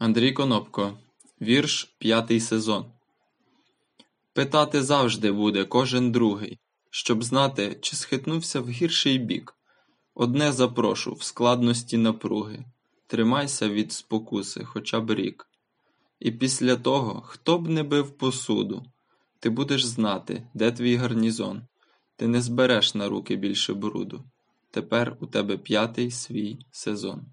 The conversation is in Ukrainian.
Андрій Конопко. Вірш п'ятий сезон. Питати завжди буде кожен другий, щоб знати, чи схитнувся в гірший бік. Одне запрошу в складності напруги тримайся від спокуси хоча б рік. І після того, хто б не бив посуду, ти будеш знати, де твій гарнізон, ти не збереш на руки більше бруду. Тепер у тебе п'ятий свій сезон.